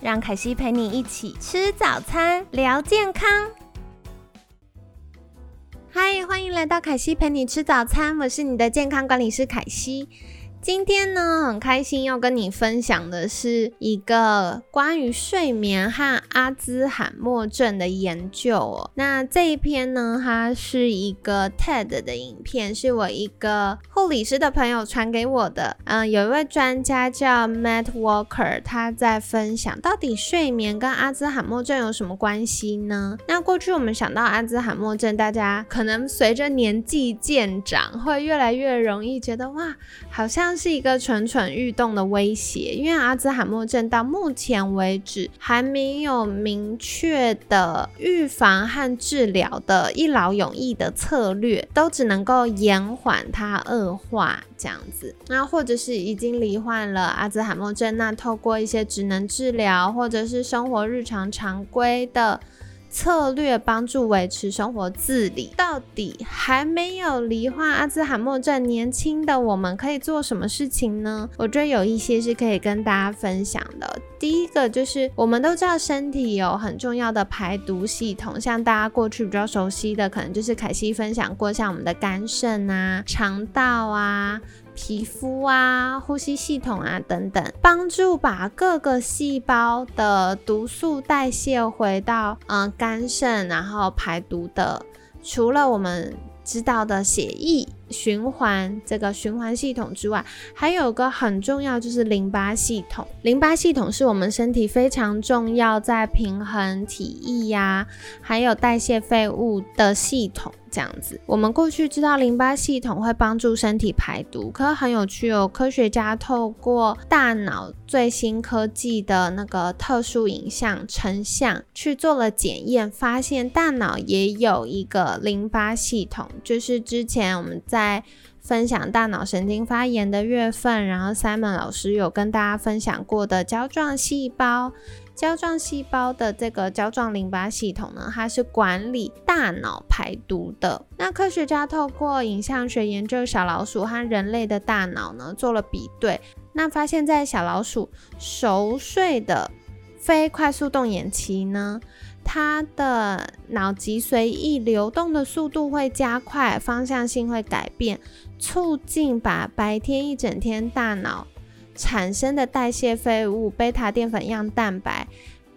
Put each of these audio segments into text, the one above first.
让凯西陪你一起吃早餐，聊健康。嗨，欢迎来到凯西陪你吃早餐，我是你的健康管理师凯西。今天呢，很开心要跟你分享的是一个关于睡眠和阿兹海默症的研究哦。那这一篇呢，它是一个 TED 的影片，是我一个护理师的朋友传给我的。嗯，有一位专家叫 Matt Walker，他在分享到底睡眠跟阿兹海默症有什么关系呢？那过去我们想到阿兹海默症，大家可能随着年纪渐长，会越来越容易觉得哇，好像。是一个蠢蠢欲动的威胁，因为阿兹海默症到目前为止还没有明确的预防和治疗的一劳永逸的策略，都只能够延缓它恶化这样子。那或者是已经罹患了阿兹海默症，那透过一些职能治疗或者是生活日常常规的。策略帮助维持生活自理，到底还没有罹患阿兹海默症年轻的我们可以做什么事情呢？我觉得有一些是可以跟大家分享的。第一个就是我们都知道身体有很重要的排毒系统，像大家过去比较熟悉的，可能就是凯西分享过，像我们的肝肾啊、肠道啊。皮肤啊、呼吸系统啊等等，帮助把各个细胞的毒素代谢回到嗯肝肾，然后排毒的。除了我们知道的血液循环这个循环系统之外，还有个很重要就是淋巴系统。淋巴系统是我们身体非常重要，在平衡体液呀，还有代谢废物的系统。这样子，我们过去知道淋巴系统会帮助身体排毒，可是很有趣哦。科学家透过大脑最新科技的那个特殊影像成像去做了检验，发现大脑也有一个淋巴系统。就是之前我们在分享大脑神经发炎的月份，然后 Simon 老师有跟大家分享过的胶状细胞。胶状细胞的这个胶状淋巴系统呢，它是管理大脑排毒的。那科学家透过影像学研究小老鼠和人类的大脑呢，做了比对。那发现，在小老鼠熟睡的非快速动眼期呢，它的脑脊髓液流动的速度会加快，方向性会改变，促进把白天一整天大脑。产生的代谢废物贝塔淀粉样蛋白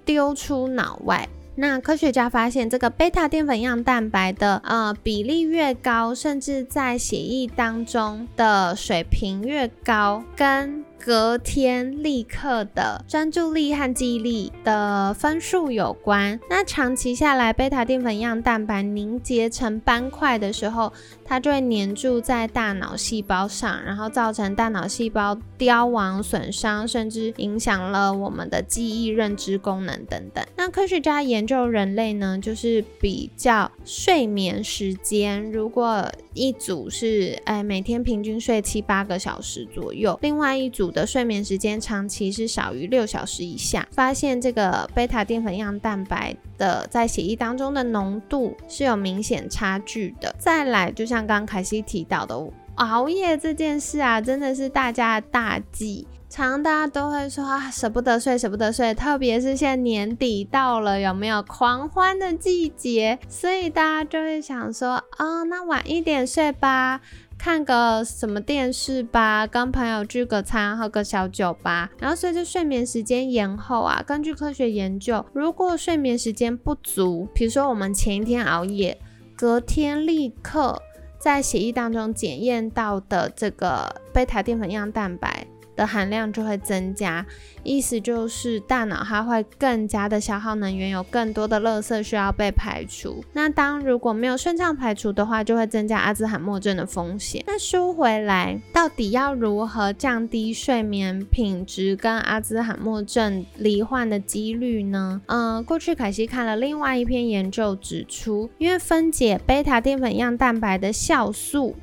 丢出脑外。那科学家发现，这个贝塔淀粉样蛋白的呃比例越高，甚至在血液当中的水平越高，跟隔天立刻的专注力和记忆力的分数有关。那长期下来，贝塔淀粉样蛋白凝结成斑块的时候，它就会粘住在大脑细胞上，然后造成大脑细胞凋亡、损伤，甚至影响了我们的记忆、认知功能等等。那科学家研究人类呢，就是比较睡眠时间，如果一组是哎每天平均睡七八个小时左右，另外一组。的睡眠时间长期是少于六小时以下，发现这个贝塔淀粉样蛋白的在血液当中的浓度是有明显差距的。再来，就像刚凯西提到的，熬夜这件事啊，真的是大家的大忌。常大家都会说啊，舍不得睡，舍不得睡，特别是现在年底到了，有没有狂欢的季节？所以大家就会想说，啊，那晚一点睡吧。看个什么电视吧，跟朋友聚个餐，喝个小酒吧。然后随着睡眠时间延后啊，根据科学研究，如果睡眠时间不足，比如说我们前一天熬夜，隔天立刻在血液当中检验到的这个贝塔淀粉样蛋白的含量就会增加，意思就是大脑它会更加的消耗能源，有更多的垃圾需要被排除。那当如果没有顺畅排除的话，就会增加阿兹海默症的风险。那说回来，到底要如何降低睡眠品质跟阿兹海默症罹患的几率呢？嗯，过去凯西看了另外一篇研究指出，因为分解贝塔淀粉样蛋白的酵素，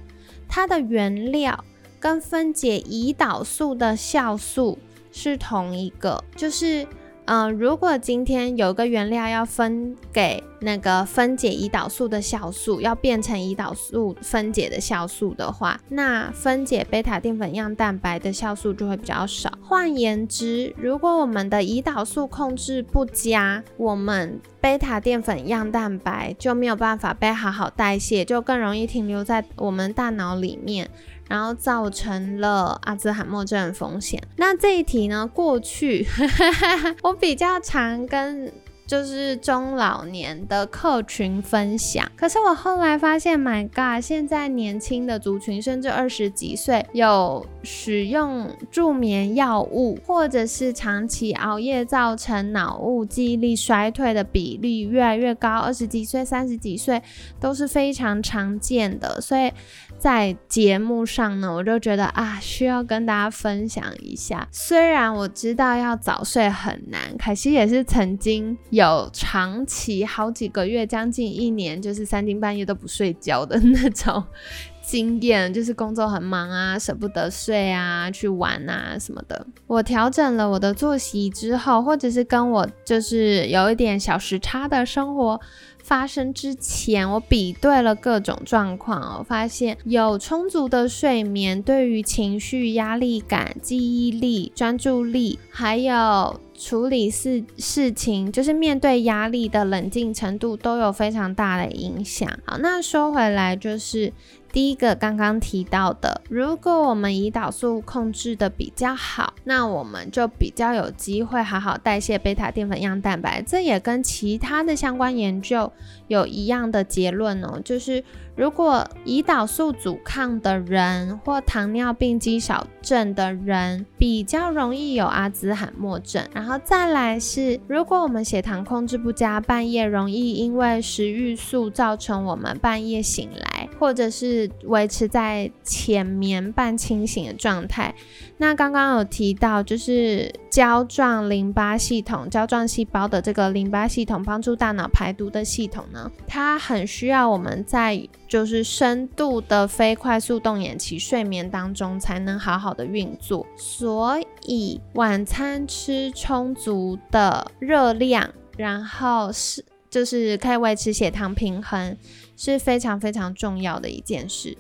它的原料。跟分解胰岛素的酵素是同一个，就是，嗯，如果今天有个原料要分给那个分解胰岛素的酵素，要变成胰岛素分解的酵素的话，那分解贝塔淀粉样蛋白的酵素就会比较少。换言之，如果我们的胰岛素控制不佳，我们贝塔淀粉样蛋白就没有办法被好好代谢，就更容易停留在我们大脑里面。然后造成了阿兹海默症风险。那这一题呢？过去 我比较常跟。就是中老年的客群分享，可是我后来发现，My God，现在年轻的族群，甚至二十几岁有使用助眠药物，或者是长期熬夜造成脑雾、记忆力衰退的比例越来越高，二十几岁、三十几岁都是非常常见的。所以在节目上呢，我就觉得啊，需要跟大家分享一下。虽然我知道要早睡很难，凯西也是曾经。有长期好几个月，将近一年，就是三更半夜都不睡觉的那种 经验，就是工作很忙啊，舍不得睡啊，去玩啊什么的。我调整了我的作息之后，或者是跟我就是有一点小时差的生活发生之前，我比对了各种状况，我发现有充足的睡眠，对于情绪、压力感、记忆力、专注力，还有。处理事事情，就是面对压力的冷静程度都有非常大的影响。好，那说回来就是。第一个刚刚提到的，如果我们胰岛素控制的比较好，那我们就比较有机会好好代谢贝塔淀粉样蛋白。这也跟其他的相关研究有一样的结论哦，就是如果胰岛素阻抗的人或糖尿病肌少症的人比较容易有阿兹海默症。然后再来是，如果我们血糖控制不佳，半夜容易因为食欲素造成我们半夜醒来，或者是维持在浅眠半清醒的状态。那刚刚有提到，就是胶状淋巴系统、胶状细胞的这个淋巴系统，帮助大脑排毒的系统呢，它很需要我们在就是深度的非快速动眼期睡眠当中才能好好的运作。所以晚餐吃充足的热量，然后是就是可以维持血糖平衡。是非常非常重要的一件事，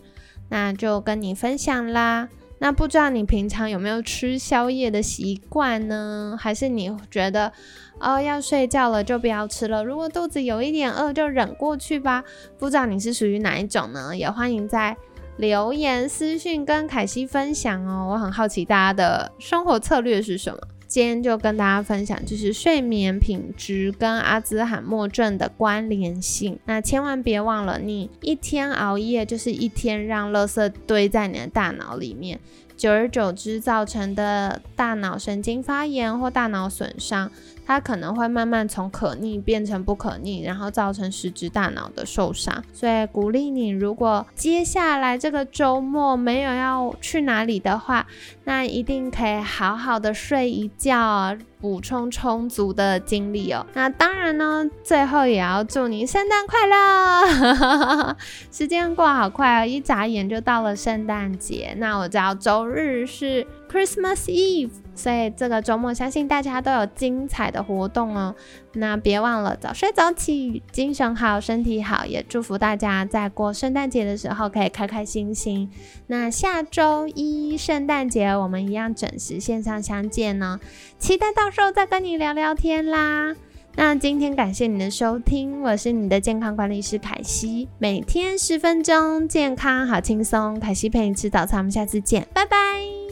那就跟你分享啦。那不知道你平常有没有吃宵夜的习惯呢？还是你觉得哦要睡觉了就不要吃了？如果肚子有一点饿就忍过去吧。不知道你是属于哪一种呢？也欢迎在留言私讯跟凯西分享哦。我很好奇大家的生活策略是什么。今天就跟大家分享，就是睡眠品质跟阿兹海默症的关联性。那千万别忘了，你一天熬夜就是一天让垃圾堆在你的大脑里面，久而久之造成的大脑神经发炎或大脑损伤。它可能会慢慢从可逆变成不可逆，然后造成实质大脑的受伤。所以鼓励你，如果接下来这个周末没有要去哪里的话，那一定可以好好的睡一觉。补充充足的精力哦。那当然呢，最后也要祝你圣诞快乐！时间过好快哦，一眨眼就到了圣诞节。那我知道周日是 Christmas Eve，所以这个周末相信大家都有精彩的活动哦。那别忘了早睡早起，精神好，身体好。也祝福大家在过圣诞节的时候可以开开心心。那下周一圣诞节我们一样准时线上相见呢，期待。到时候再跟你聊聊天啦。那今天感谢你的收听，我是你的健康管理师凯西，每天十分钟，健康好轻松。凯西陪你吃早餐，我们下次见，拜拜。